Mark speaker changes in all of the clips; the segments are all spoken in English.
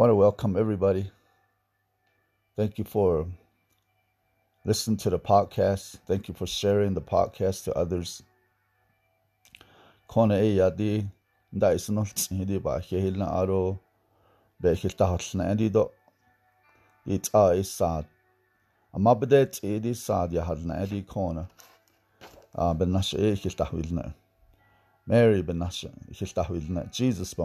Speaker 1: want to welcome everybody. Thank you for listening to the podcast. Thank you for sharing the podcast to others. Kona e ya di nda isno di ba he na aro be he ta hotna andi do it a isad amma bedet e di sad ya hadna adi kona ben nash e he ta wilna Mary ben nash he ta wilna Jesus ba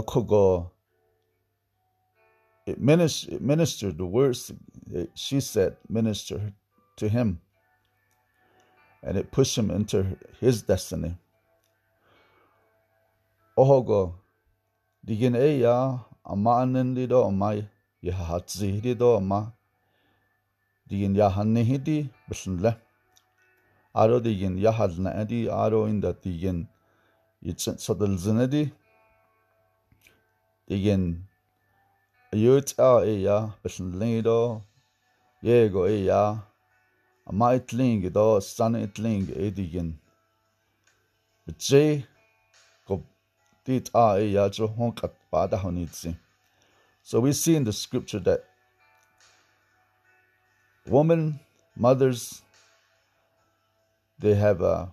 Speaker 1: Okogo, it, it ministered the words she said, minister to him, and it pushed him into his destiny. Ohogo, digin eya ama anendido amai yahatzi ama digin yahanehidi bisnle. Aro digin yahadna edi aro inda digin yitsin sadalzinedi digin yut a eya bisnlido yego eya ama itling do san itling edigin bitje ko dit ah, eh, a eya jo honkat bada honitsi so we see in the scripture that women, mothers, they have a,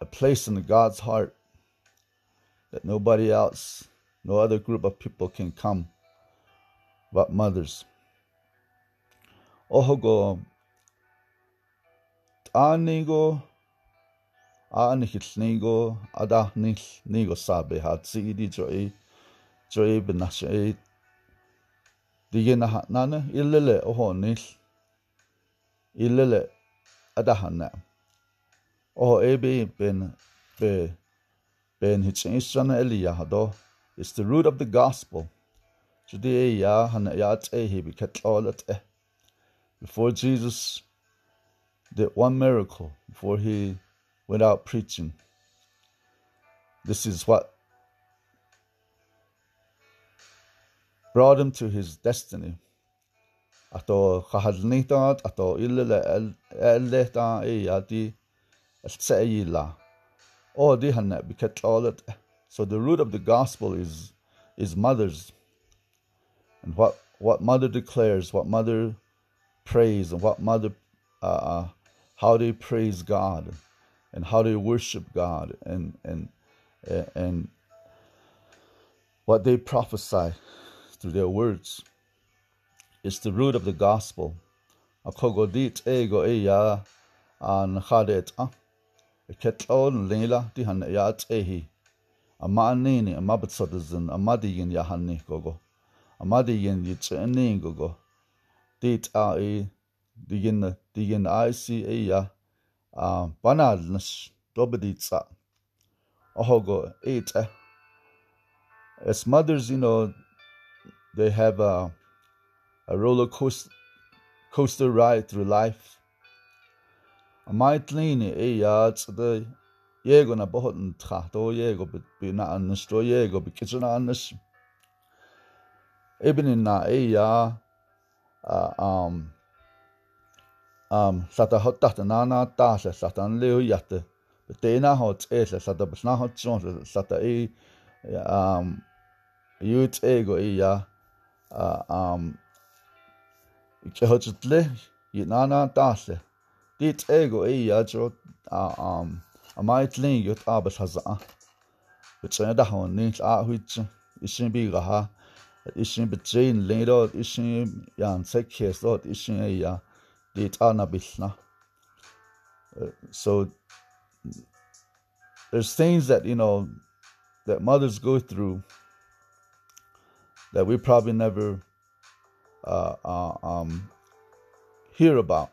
Speaker 1: a place in God's heart that nobody else, no other group of people can come but mothers. Ohogo anigo anihilnigo adahnil nigo sabe hatsi di joy joy benashe. Digena nana illele ohonil Illele adahana. O ebe ben be ben hitchin elia hado is the root of the gospel. Before jesus did one miracle before he went out preaching this is what brought him to his destiny. Ato ato so the root of the gospel is is mothers. And what what mother declares what mother prays and what mother uh, uh, how they praise God and how they worship God and and and what they prophesy through their words. Is the root of the gospel. A ma'anini a mabatsodazin a madiyin yahanni gogo. A madiyin yitzeni gogo. Dit a e digin digin I see eya a banalness dobeditsa. Ohogo eight. Eh. As mothers, you know, they have a a roller coaster, coaster ride through life. A maitlini e yards the yego na bohoten tra do yego bi na annes do yego be na annes. Eben na e ya um um sata hot tahta na na ta se sata an leo yatte. Te na hot e se sata bes na hot so sata e um youth ego e ya um Jehotle Yinana Dasle. Dit ego e yajo um a maitlin yut abas da hon ni a huit ishin bi bitjin ledo ishin yan sekhe so ishin e ya dit. So there's things that you know that mothers go through that we probably never uh, uh, um, hear about.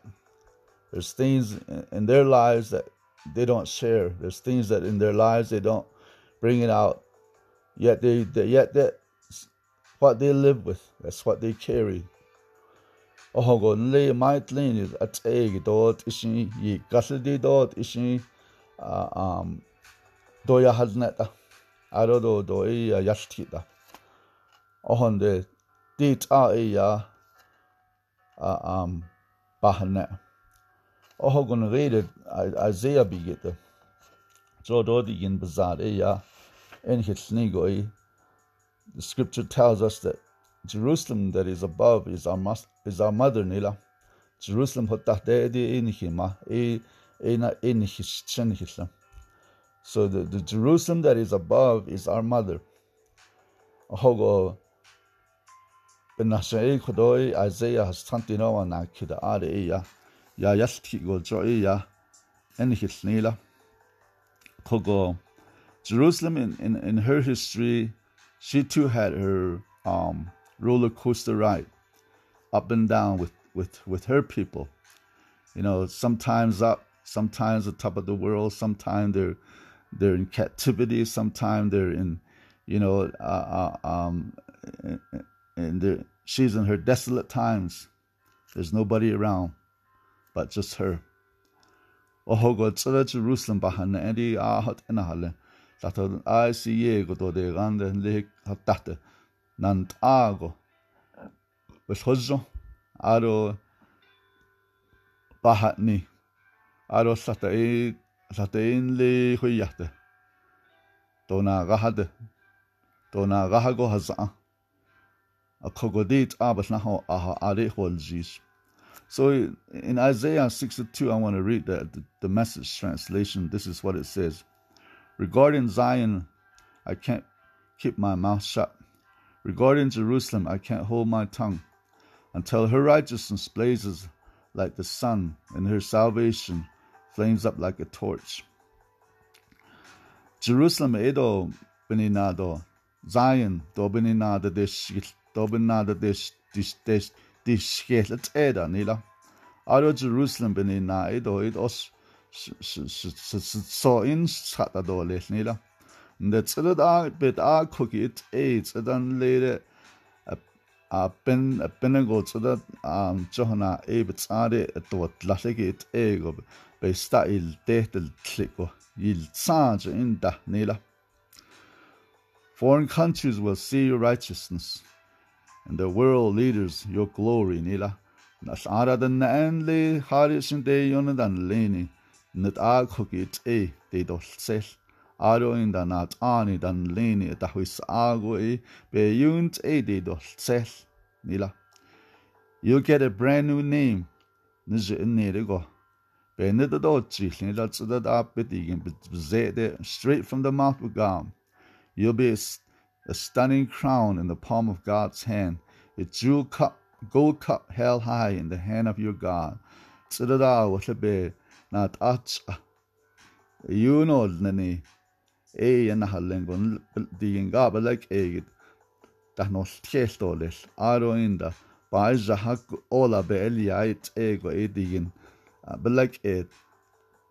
Speaker 1: There's things in their lives that they don't share. There's things that in their lives they don't bring it out Yet they, they yet that what they live with, that's what they carry. Oh go le might lean is at egg dot ishi ye gasidi dot ishi um doya hadneta. Aro do e yashtita. Oh de dit a e ya um bahane. Oh gon redet Isaiah bigete. So dort in bezad ya en the scripture tells us that Jerusalem that is above is our mas- is our mother nila. Jerusalem hotahde di er inihima e ena er- enihishenihishla. So the, the Jerusalem that is above is our mother. Hogo benashei khodoi Isaiah has tantino na kida ade ya ya yasti go jo ya enihisnila. Hogo Jerusalem in, in, in her history she too had her um, roller coaster ride up and down with, with, with her people. You know, sometimes up, sometimes the top of the world, sometimes they're they're in captivity, sometimes they're in, you know, uh, uh, um, and she's in her desolate times. There's nobody around but just her. Oh God, Jerusalem bahana edi ahat enahale. Lato ai si yego do de gande le hatate nan tago. Wes hozo aro bahatni aro sata e sata in le huyate. Dona gahade. Dona gahago haza. A kogodit abas naho aha are hol jis. So in Isaiah 62, I want to read the, the, the message translation. This is what it says. Regarding Zion, I can't keep my mouth shut. Regarding Jerusalem, I can't hold my tongue until her righteousness blazes like the sun and her salvation flames up like a torch. Jerusalem edo beninado, Zion do beninado dish do beninado dish dish dish dish dish eda nila. Aro Jerusalem benina edo it os. So in chata do le nila the tsila da bit a cookie it aids dan lede. A ben a ben go tsila um johana e bit tsade to tlahle it e go be sta il tehtel kliko il tsanje in da nila Foreign countries will see your righteousness, and the world leaders your glory, Nila. Nas ara den na enli harisin de yonadan leni, nid ag hugit e de dol sel. Aroin da nat ani dan leni da huis ago e be yunt e de dol sel. Nila. You'll get a brand new name. Nij in go. Be nid do chich nila tsudad up bitigin bzede straight from the mouth of God. You'll be a, stunning crown in the palm of God's hand, a jewel cup, gold cup held high in the hand of your God. Tsudada will be not ach uh, you know nani e yana halengon digin ga balak e ta no tiestoles aro inda ba hak ola be eliait ego e digin balak e uh,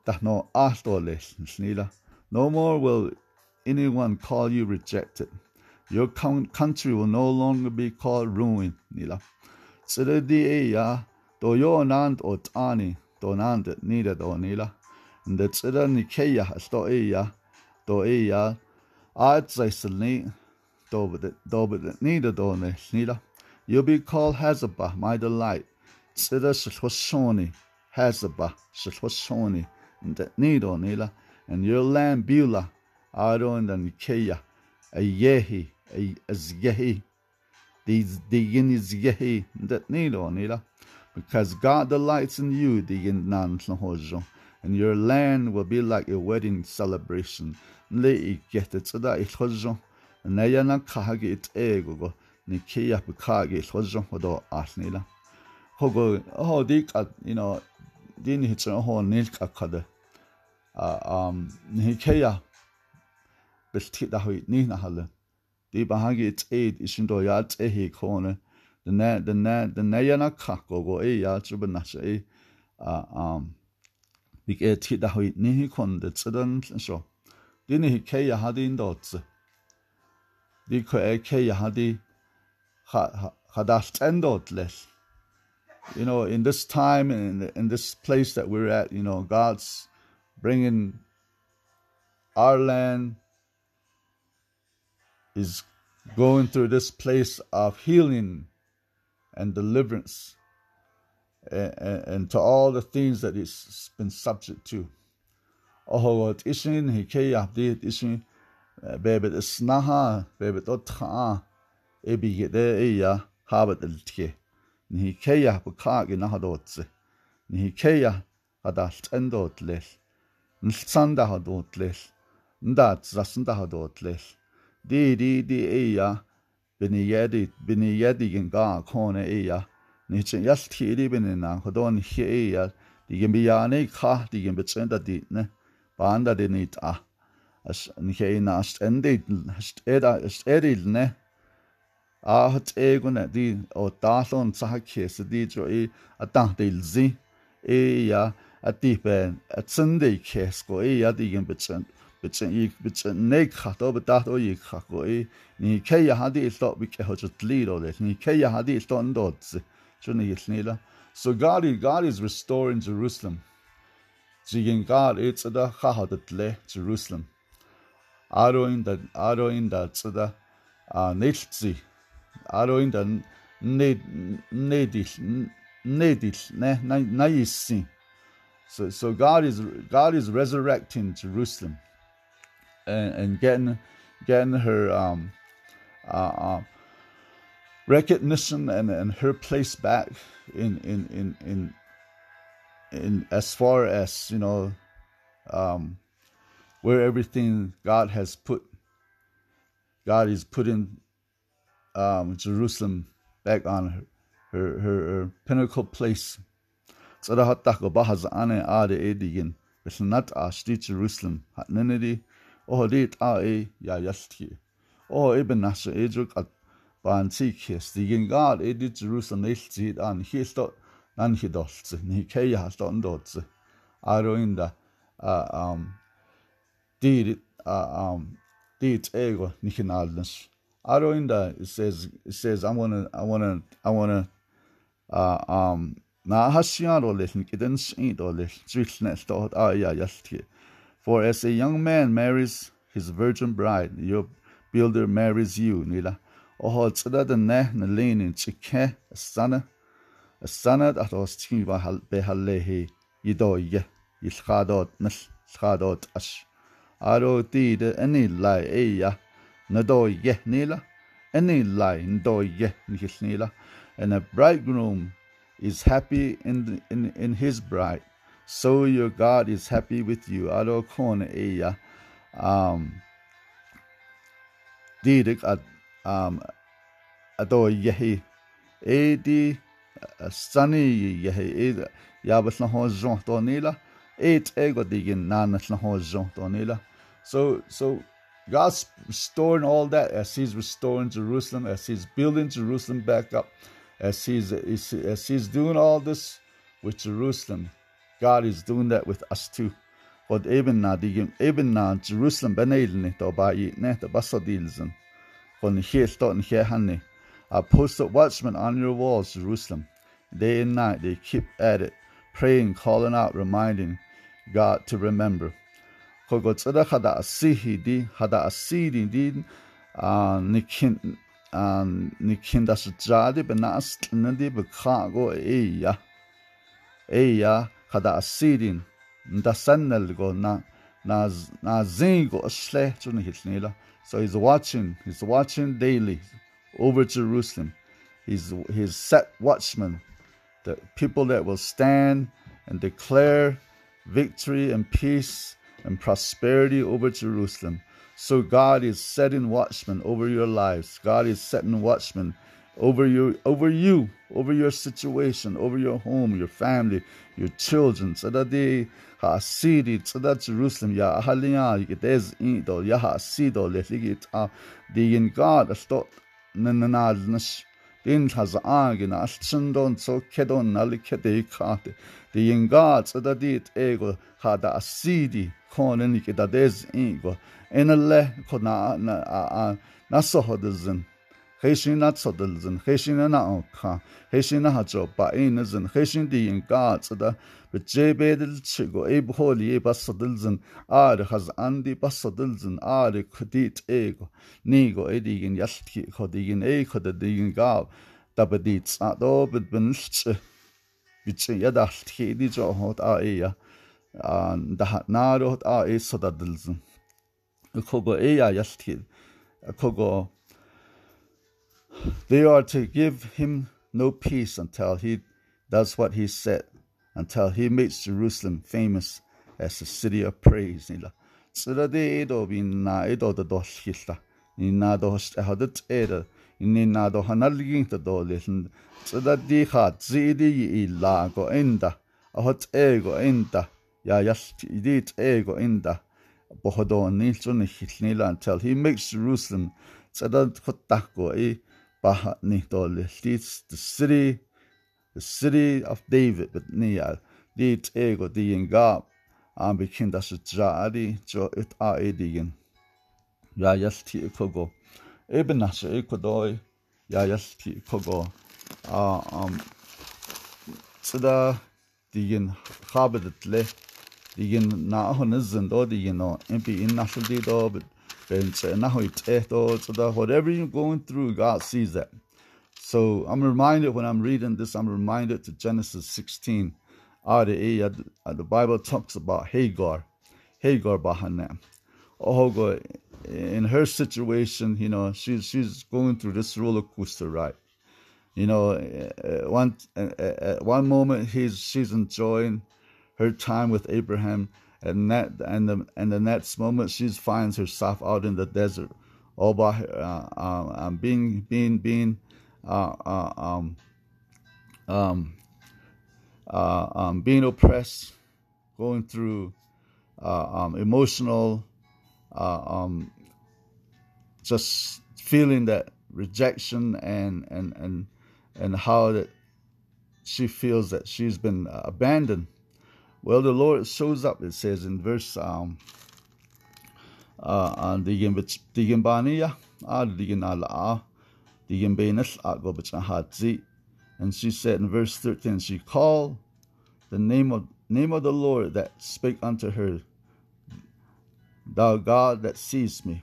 Speaker 1: ta no astoles snila no more will anyone call you rejected your country will no longer be called ruin nila. Sida di e ya do yo nand o tani donante nida donila And the tsira nikeya sto eya do eya a tsaiselni dobit dobit nida done nila. You'll be called Hazabah, my delight. Tsira shloshoni Hazabah shloshoni the nido nila. And your land Beulah aro the nikeya a these the yin that nido nila. Because God delights in you, the Yinan Hojo, and your land will be like a wedding celebration. Le get it da ihojo, na yana kahage it ego, nikia bukage hojo hodo asnila. Hogo, oh, dik you know, din hits a whole nilk akade. Um, nikia da hoit ni Die bahage it aid is in do yat ehe kone. the na the na the na yana ka go go e ya chu ban na e a um bi ke ti da hoi ni hi kon de tsudan so di ni ke ya ha din do tsu di ko e ke ya hadi hadast endot less. You know, in this time in in this place that we're at, you know, God's bringing our land is going through this place of healing and deliverance and, and, and to all the things that it's been subject to. Oh, ishin hikeya did ishin eh, bebet snaha bebet otha ebi gede eya habet eltke ni hikeya bukage nahadotse ni hikeya hadalt endotlel nilsanda hadotlel ndat zasanda hadotlel di di di e ya. Bini yedi bini yedi gin ga kone e eh, ya. Ni chen yal ti di bini na ko don hi e ya. Di gin bi ya ne kha di gin bi chen da di ne. Ban da di ni ta. As ni he na stende steda stedil ne. A hat e gun di o ta son sa khe se di jo e a ta dil zi e ya. A ti ben a chen de khe sko e ya di gin bi chen. Ya hadi ilto bi ke hojot lido le ni ke ya hadi ilto ndot chuni yilnila so God is, God is restoring Jerusalem. Jigin God it's da khahadat le Jerusalem. Aro in da aro in da tsada a nilzi aro in da ne nedil nedil ne na yisi so so God is God is resurrecting Jerusalem and, and getting getting her um, uh, uh, recognition and, and her place back in in in in in as far as you know um, where everything God has put God is putting um, Jerusalem back on her her, her, her pinnacle place. Jerusalem. Hat o rit a e ya yasti o eben nas e druk at ban ti kis digin god e dit jerusalem ti an hi sto nan hi dolt ni ke ya sto ndot aro inda a um dit a um dit ego ni hinalnes aro inda it says it says i want to i want to i want to uh um na hasiaro le kiden sin do le trilne sto a ya yasti For as a young man marries his virgin bride, your builder marries you, nila. Oho tsada da ne lenin chike asana. Asana at os tiki ba behalehi yidoye yilchadot nil chadot ash. Aro di de any lai eya na do ye nila. Any ndo ye nila. And a bridegroom is happy in, in, in his bride so your God is happy with you. Alo kon eya um didik at um ado yehi. Edi sani yehi. Ed yabas na ho jon to nila et ego digin nanas na ho jon to nila so so God's restoring all that as He's restoring Jerusalem, as He's building Jerusalem back up, as He's as He's doing all this with Jerusalem. God is doing that with us too. Od eben na digim eben na Jerusalem benelni to ba i ne to basodilzen. Von hier stoten hier hanne. I post up watchmen on your walls, Jerusalem. Day and night they keep at it, praying, calling out, reminding God to remember. Kogo tsada hada asihi di hada asidi di nikin nikin das jadi benas nadi bekago eya eya kada asidin da sannel go na na na zingo asle chun hitnila so he's watching he's watching daily over Jerusalem. He's he's set watchmen the people that will stand and declare victory and peace and prosperity over Jerusalem. So God is setting watchmen over your lives. God is setting watchmen over your over you over your situation over your home your family your children. So that they ha city so that jerusalem ya halinya it is in do ya ha sido le ligit a ah, the in god sto nananalnas din has agina altsundon so kedon nalikete kate the ah, inga tsada dit ego hada asidi iki da dez ingo enelle kona na heishin na tsodil zin, heishin na na onka, heishin na hacho pa e in zin, heishin di yin ka tsada, bi jebe dil chigo, eb holi e pa e sodil zin, aari haz andi pa sodil zin, aari kudit ego, nigo e digin yalki ko digin e ko da digin gaab, da bi di tsado bi bin lchi, bi chi yada lchi e di jo hot a e ya, da hat naro hot a e sodadil zin, kogo e ya yalki, kogo They are to give him no peace until he does what he said. until he makes Jerusalem famous as a city of praise. Nila. Tsirade edo bin na edo da do shilta. Ni na do hadat eda. Ni na do hanalging ta eh, do listen. Tsirade ha zidi i la go enda. Ego eh, enda. Ya ego enda. Nilchun hilnila until he makes Jerusalem. Baha ni do list the city the city of David, but nia dit ego diin gab an bikin da shjari jo it a edigen. Ja yasti kogo. Eben nas ekodoi ja yasti kogo. A um tsada diin khabedet le diin na honizn do diin no impi in nashul di do but whatever you're going through God sees that. So I'm reminded when I'm reading this, I'm reminded to Genesis 16. Uh, the Bible talks about Hagar, Hagar Bahanam. Oh, God, in her situation, you know, she's she's going through this roller coaster ride. You know, uh, one uh, one moment he's she's enjoying her time with Abraham, and that and the and the next moment she finds herself out in the desert, all by uh, um, being being being uh, uh, um, um, uh, um, being oppressed, going through um, emotional, um, just feeling that rejection and and and and how that she feels that she's been abandoned. Well, the Lord shows up. It says in verse um uh digin digin baniya ah digin ala and she said in verse 13, she called the name of name of the Lord that spake unto her, Thou God that sees me.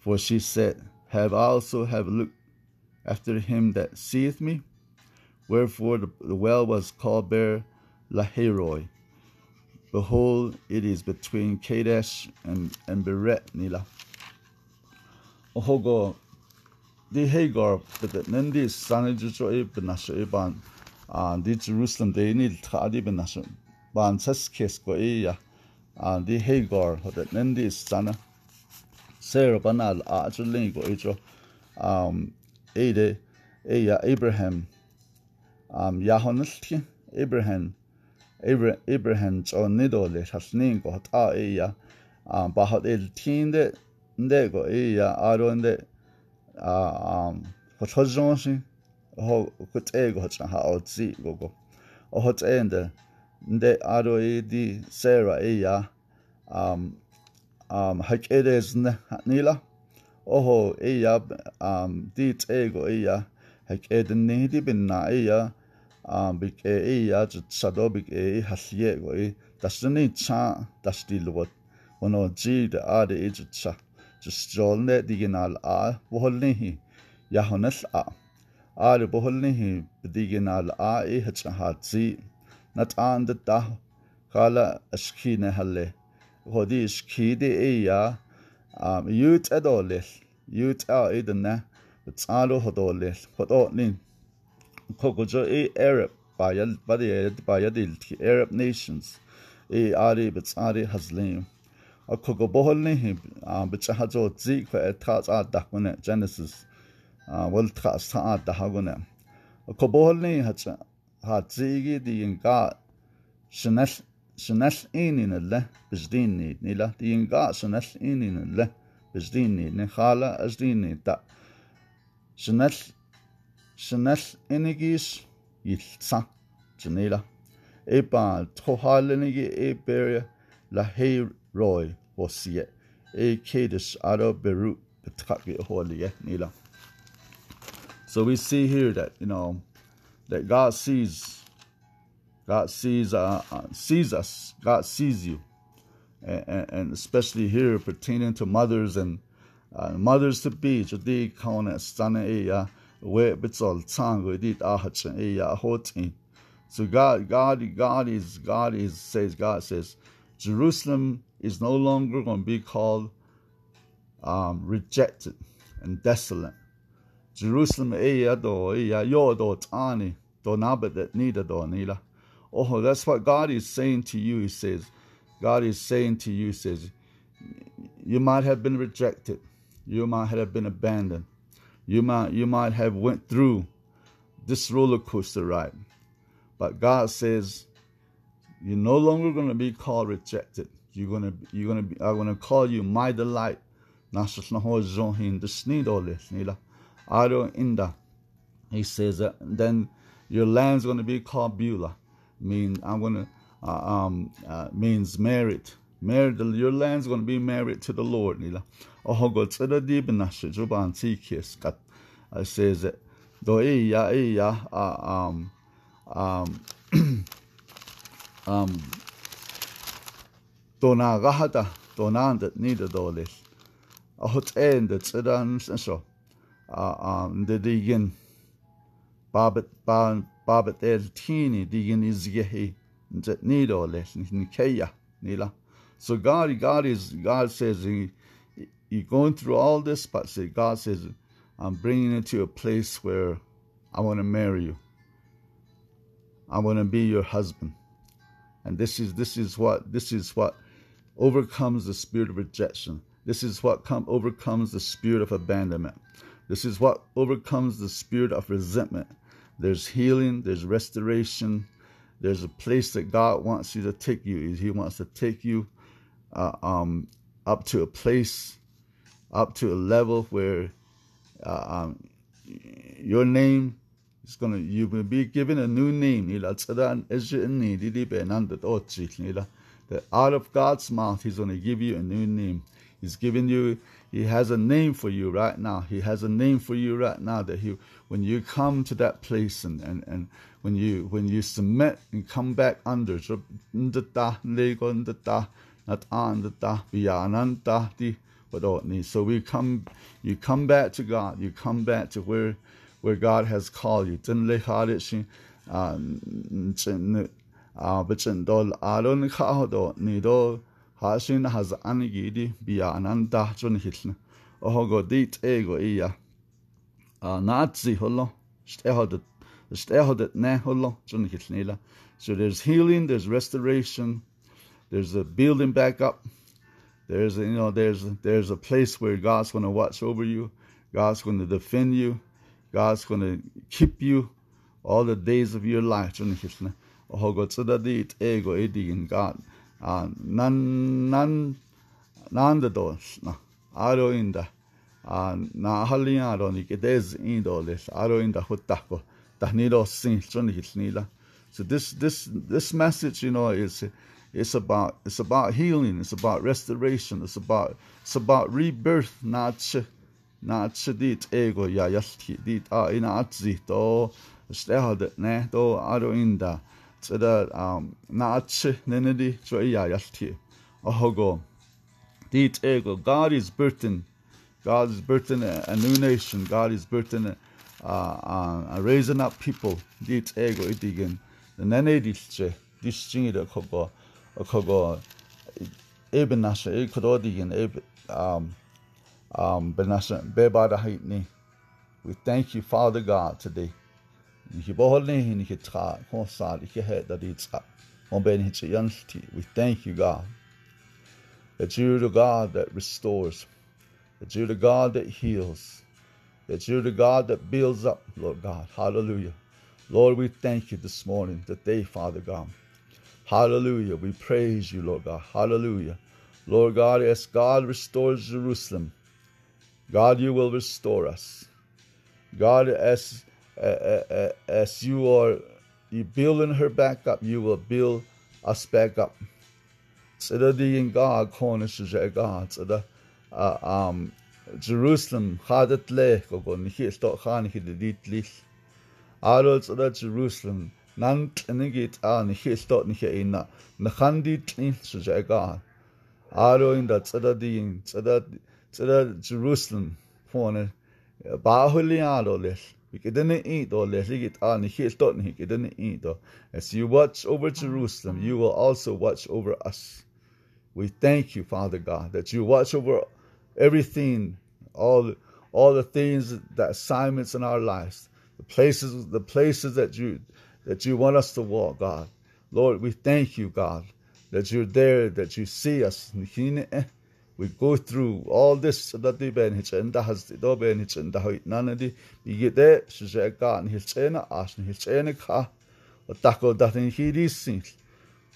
Speaker 1: For she said, Have I also have looked after him that seeth me? Wherefore the, the well was called Ber Laheroi. Behold, it is between Kadesh and, and Bered Nila. Ohogo the Hagar but nendi sani jujo e benasho ban a di Jerusalem de ni tra di benasho ban sas kes ko e ya a di Hagar hodet nendi sana Sarah banal a jo ling ko e jo um e de e ya Abraham um Yahonas ti Abraham Abraham jo nido le hasning ko ta ya. Um ba hot el tinde de ko e ya. Aro nde ho tozonsi ho kutego ho tsa ha otsi gogo o ho tsende nde aro e di sera e ya. Um um hakedes nila oho e ya um di tsego e ya. Hakeden ne di binna бик э яаж садобик э хасие гой. Дасны ца дастилвот оно жид ад эч ца жолне дигинал а вохолни хи. Яхонас а. Ал бохолни хи дигинал а э хач хаци нат анд да хала ашкине халле ходи шкиде э я. Ам ют адолэл ют а эдна цало ходолэл ходолин ko ko jo e arab ba ya ba de ba ya dil ki arab nations e ari bits ari hazlim. A ko go bohol ne hi a bits ha jo ji ko ta ta da ko ne genesis. A wal ta sa da ha go ne ko bohol ne ha cha ha ji gi di ga shnal shnal inin la bijdin ni ni la di ga shnal inin la bijdin ni ne khala ajdin ni ta shnal yil sa Janila. E ba tohalenigi e la he roy hosie. E kedish aro beru betraki holie nila. So we see here that, you know, that God sees, God sees, uh, uh, sees us, God sees you. And, and, especially here pertaining to mothers and uh, mothers to be, jadi kauna sana iya, we bitzol tango dit ahachin iya hotin. So God, God, God is, God is, says, God says, Jerusalem is no longer going to be called um, rejected and desolate. Jerusalem iya do iya yo do tani do nabadet nida do nila. Oh, that's what God is saying to you. He says, God is saying to you, says, you might have been rejected. You might have been abandoned. You might you might have went through this roller coaster ride. But God says, you're no longer going to be called rejected. You're going to you're going to be I'm going to call you my delight. He says that then your land's going to be called Beulah. Mean I'm going to uh, um, uh, means married. Married, your land's going to be married to the Lord. Nila. Oh, God, to the deep in that Juban Tikis got. I says that do iya iya um um um dona gahata dona that need the dolis. A hot end that's it and so. Uh, um, the digging Babet Babet El Tini digging is yehi nila. So God, God is God says he, you're going through all this, but say God says I'm bringing you to a place where I want to marry you. I want to be your husband, and this is this is what this is what overcomes the spirit of rejection. This is what come, overcomes the spirit of abandonment. This is what overcomes the spirit of resentment. There's healing, there's restoration, there's a place that God wants you to take you. He wants to take you uh, um, up to a place, up to a level where uh, um, your name is gonna you will be given a new name. That out of God's mouth, He's gonna give you a new name. He's giving you he has a name for you right now. He has a name for you right now that he when you come to that place and, and, and when you when you submit and come back under Oh, so we come you come back to God. You come back to where where God has called you. So there's healing there's restoration there's a building back up there's you know there's there's a place where God's going to watch over you. God's going to defend you. God's going to keep you all the days of your life. God, ego uh, nan nan nan the doors na aro inda ah, na halin aro ni ke des indoles aro inda hutako tahnido sin. So this this this message you know is it's about it's about healing, it's about restoration, it's about it's about rebirth, not not dit ego ya yasti dit a ina atzi to stehade ne to aroinda så der um, naatse nenedi så iya yalti ahogo dit ego God is birthing God is birthing a, new nation God is birthing a, raising up people. Dit ego idigen the nenedilche distingi kogo kogo eben nasha e kododigen eben um um benasha bebada haitni we thank you Father God today we thank you, God, that you're the God that restores, that you're the God that heals, that you're the God that builds up, Lord God. Hallelujah. Lord, we thank you this morning, today, Father God. Hallelujah. We praise you, Lord God. Hallelujah. Lord God, as God restores Jerusalem, God, you will restore us. God, as as you are you building her back up, you will build us back up. Tsada di in God corner shuje God tsada um Jerusalem hadat le go go ni hi sto khan hi dit lich. Aro tsada Jerusalem nan tnigit an ah, hi sto ni hi ina na khan dit tlin shuje God. Aro in da tsada di in tsada tsada Jerusalem corner ba huli aro lech. As you watch over Jerusalem, you will also watch over us. We thank you, Father God, that you watch over everything, all, all the things, the assignments in our lives, the places, the places that you that you want us to walk, God. Lord, we thank you, God, that you're there, that you see us. We go through all this that they ben hit and has the do ben hit and the none of the you get there she said God his chena as his chena ka o tako that in he these things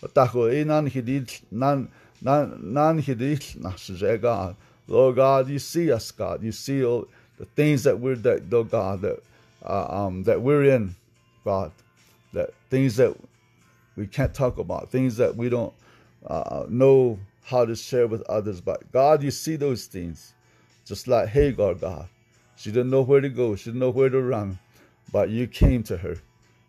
Speaker 1: o tako in he did none none none he did na she said God Lord God you see us God. You see all the things that we're that though God that uh, um that we're in God that things that we can't talk about things that we don't uh, know how to share with others. But God, you see those things. Just like Hagar, God. She didn't know where to go. She didn't know where to run. But you came to her.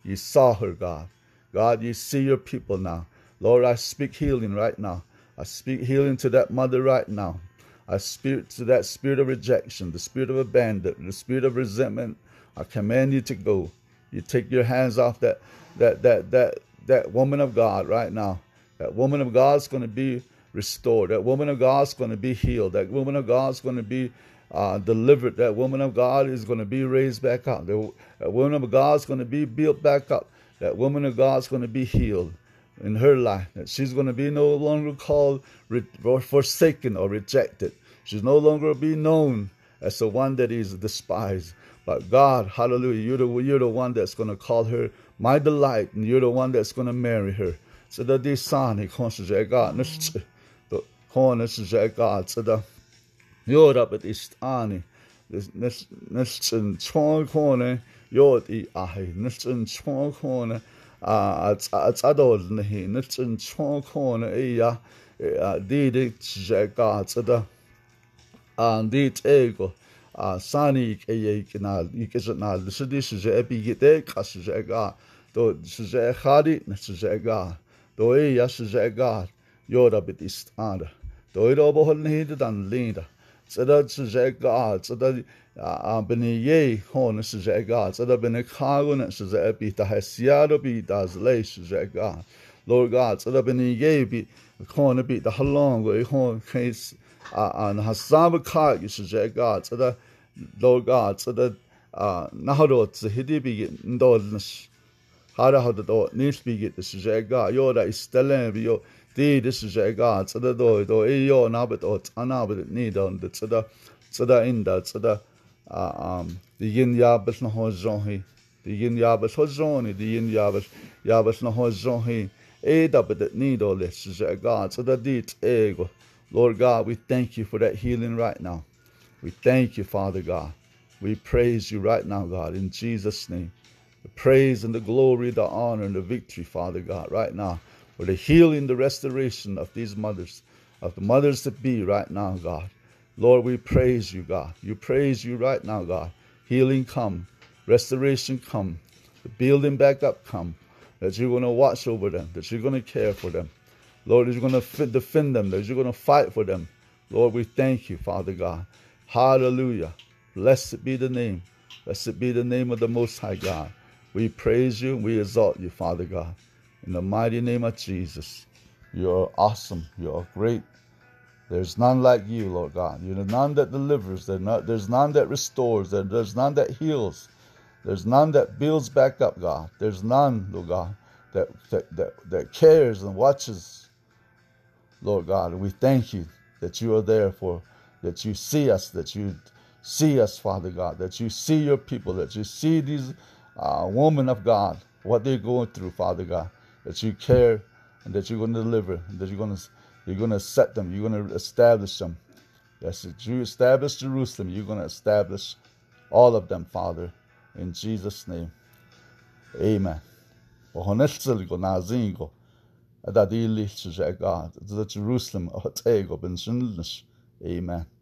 Speaker 1: You saw her, God. God, you see your people now. Lord, I speak healing right now. I speak healing to that mother right now. I speak to that spirit of rejection, the spirit of abandonment, the spirit of resentment. I command you to go. You take your hands off that that that that that woman of God right now. That woman of God is going to be restored. That woman of God is going to be healed. That woman of God is going to be uh, delivered. That woman of God is going to be raised back up. That woman of God is going to be built back up. That woman of God is going to be healed in her life. That she's going to be no longer called or forsaken or rejected. She's no longer be known as the one that is despised. But God, hallelujah, you're the, you're the one that's going to call her my delight, and you're the one that's going to marry her. So that this son, he comes hon is ze gaat ze da Jod het is ani nes een chong hone Jod i ahi nes een chong hone als als adol nehi nes een chong hone ja di di ze gaat ze da an di ego a sani ke ye kana ike ze na de se di se epi gite kas ze ga. To ze khadi nes ze ga. To ja eh, ze ga. Jod het is ani doiro eh, bo hol ni dan linda tsada tse ga. Tsada a bini ye hon se je ga. Tsada bini kago na se je bi ta hasiado bi da zle se je ga. Lord god tsada bini ye bi hon bi da halong go eh, hon case an hasab ka se je ga god tsada a na hado tse hidi bi ndo hara hado do nis bi get se je ga yo di this is a ga tsada do do e yo na bet o tsana bet ni do de tsada tsada in da tsada um the yin ya bes na ho zon hi the yin ya bes ho zon hi the yin ya bes ya bes na ho zon hi e da bet ni do this is a ga tsada di ego Lord God, we thank you for that healing right now. We thank you, Father God. We praise you right now, God, in Jesus' name. The praise and the glory, the honor and the victory, Father God, right now for the healing, the restoration of these mothers, of the mothers to be right now, God. Lord, we praise you, God. You praise you right now, God. Healing come, restoration come, the building back up come, that you're going to watch over them, that you're going to care for them. Lord, that you're going to defend them, that you're going to fight for them. Lord, we thank you, Father God. Hallelujah. Blessed be the name. Blessed be the name of the Most High God. We praise you. We exalt you, Father God. In the mighty name of Jesus, you're awesome. You're great. There's none like you, Lord God. You're none that delivers. There's none that restores. There's none that heals. There's none that builds back up, God. There's none, Lord God, that, that, that, that cares and watches, Lord God. We thank you that you are there for, that you see us, that you see us, Father God, that you see your people, that you see these uh, women of God, what they're going through, Father God that you care and that you're going to deliver, that you're going to you're going to set them, you're going to establish them. Yes, you establish Jerusalem, you're going to establish all of them, Father, in Jesus' name. Amen. se ga the Amen